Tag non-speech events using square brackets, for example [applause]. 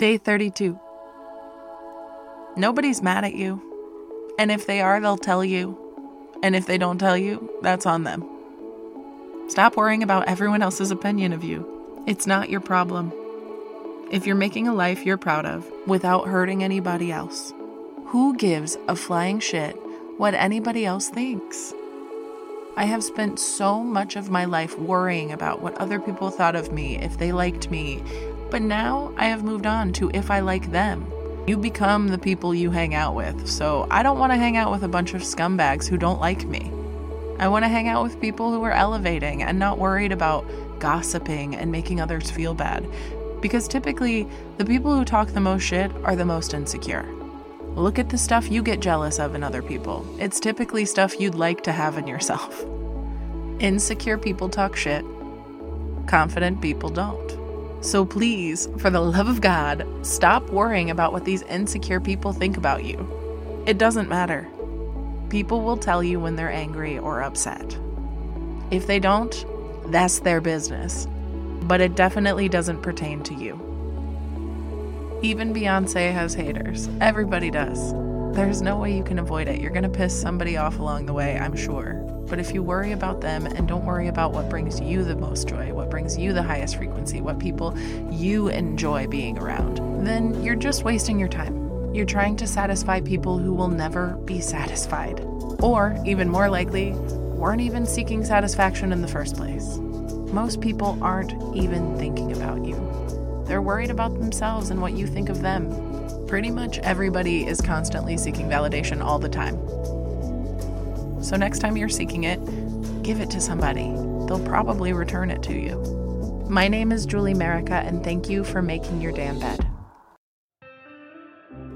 Day 32. Nobody's mad at you. And if they are, they'll tell you. And if they don't tell you, that's on them. Stop worrying about everyone else's opinion of you. It's not your problem. If you're making a life you're proud of without hurting anybody else, who gives a flying shit what anybody else thinks? I have spent so much of my life worrying about what other people thought of me, if they liked me, but now I have moved on to if I like them. You become the people you hang out with, so I don't want to hang out with a bunch of scumbags who don't like me. I want to hang out with people who are elevating and not worried about gossiping and making others feel bad. Because typically, the people who talk the most shit are the most insecure. Look at the stuff you get jealous of in other people. It's typically stuff you'd like to have in yourself. [laughs] Insecure people talk shit, confident people don't. So please, for the love of God, stop worrying about what these insecure people think about you. It doesn't matter. People will tell you when they're angry or upset. If they don't, that's their business. But it definitely doesn't pertain to you. Even Beyonce has haters. Everybody does. There's no way you can avoid it. You're going to piss somebody off along the way, I'm sure. But if you worry about them and don't worry about what brings you the most joy, what brings you the highest frequency, what people you enjoy being around, then you're just wasting your time. You're trying to satisfy people who will never be satisfied. Or, even more likely, weren't even seeking satisfaction in the first place. Most people aren't even thinking about you. They're worried about themselves and what you think of them. Pretty much everybody is constantly seeking validation all the time. So, next time you're seeking it, give it to somebody. They'll probably return it to you. My name is Julie Merica, and thank you for making your damn bed.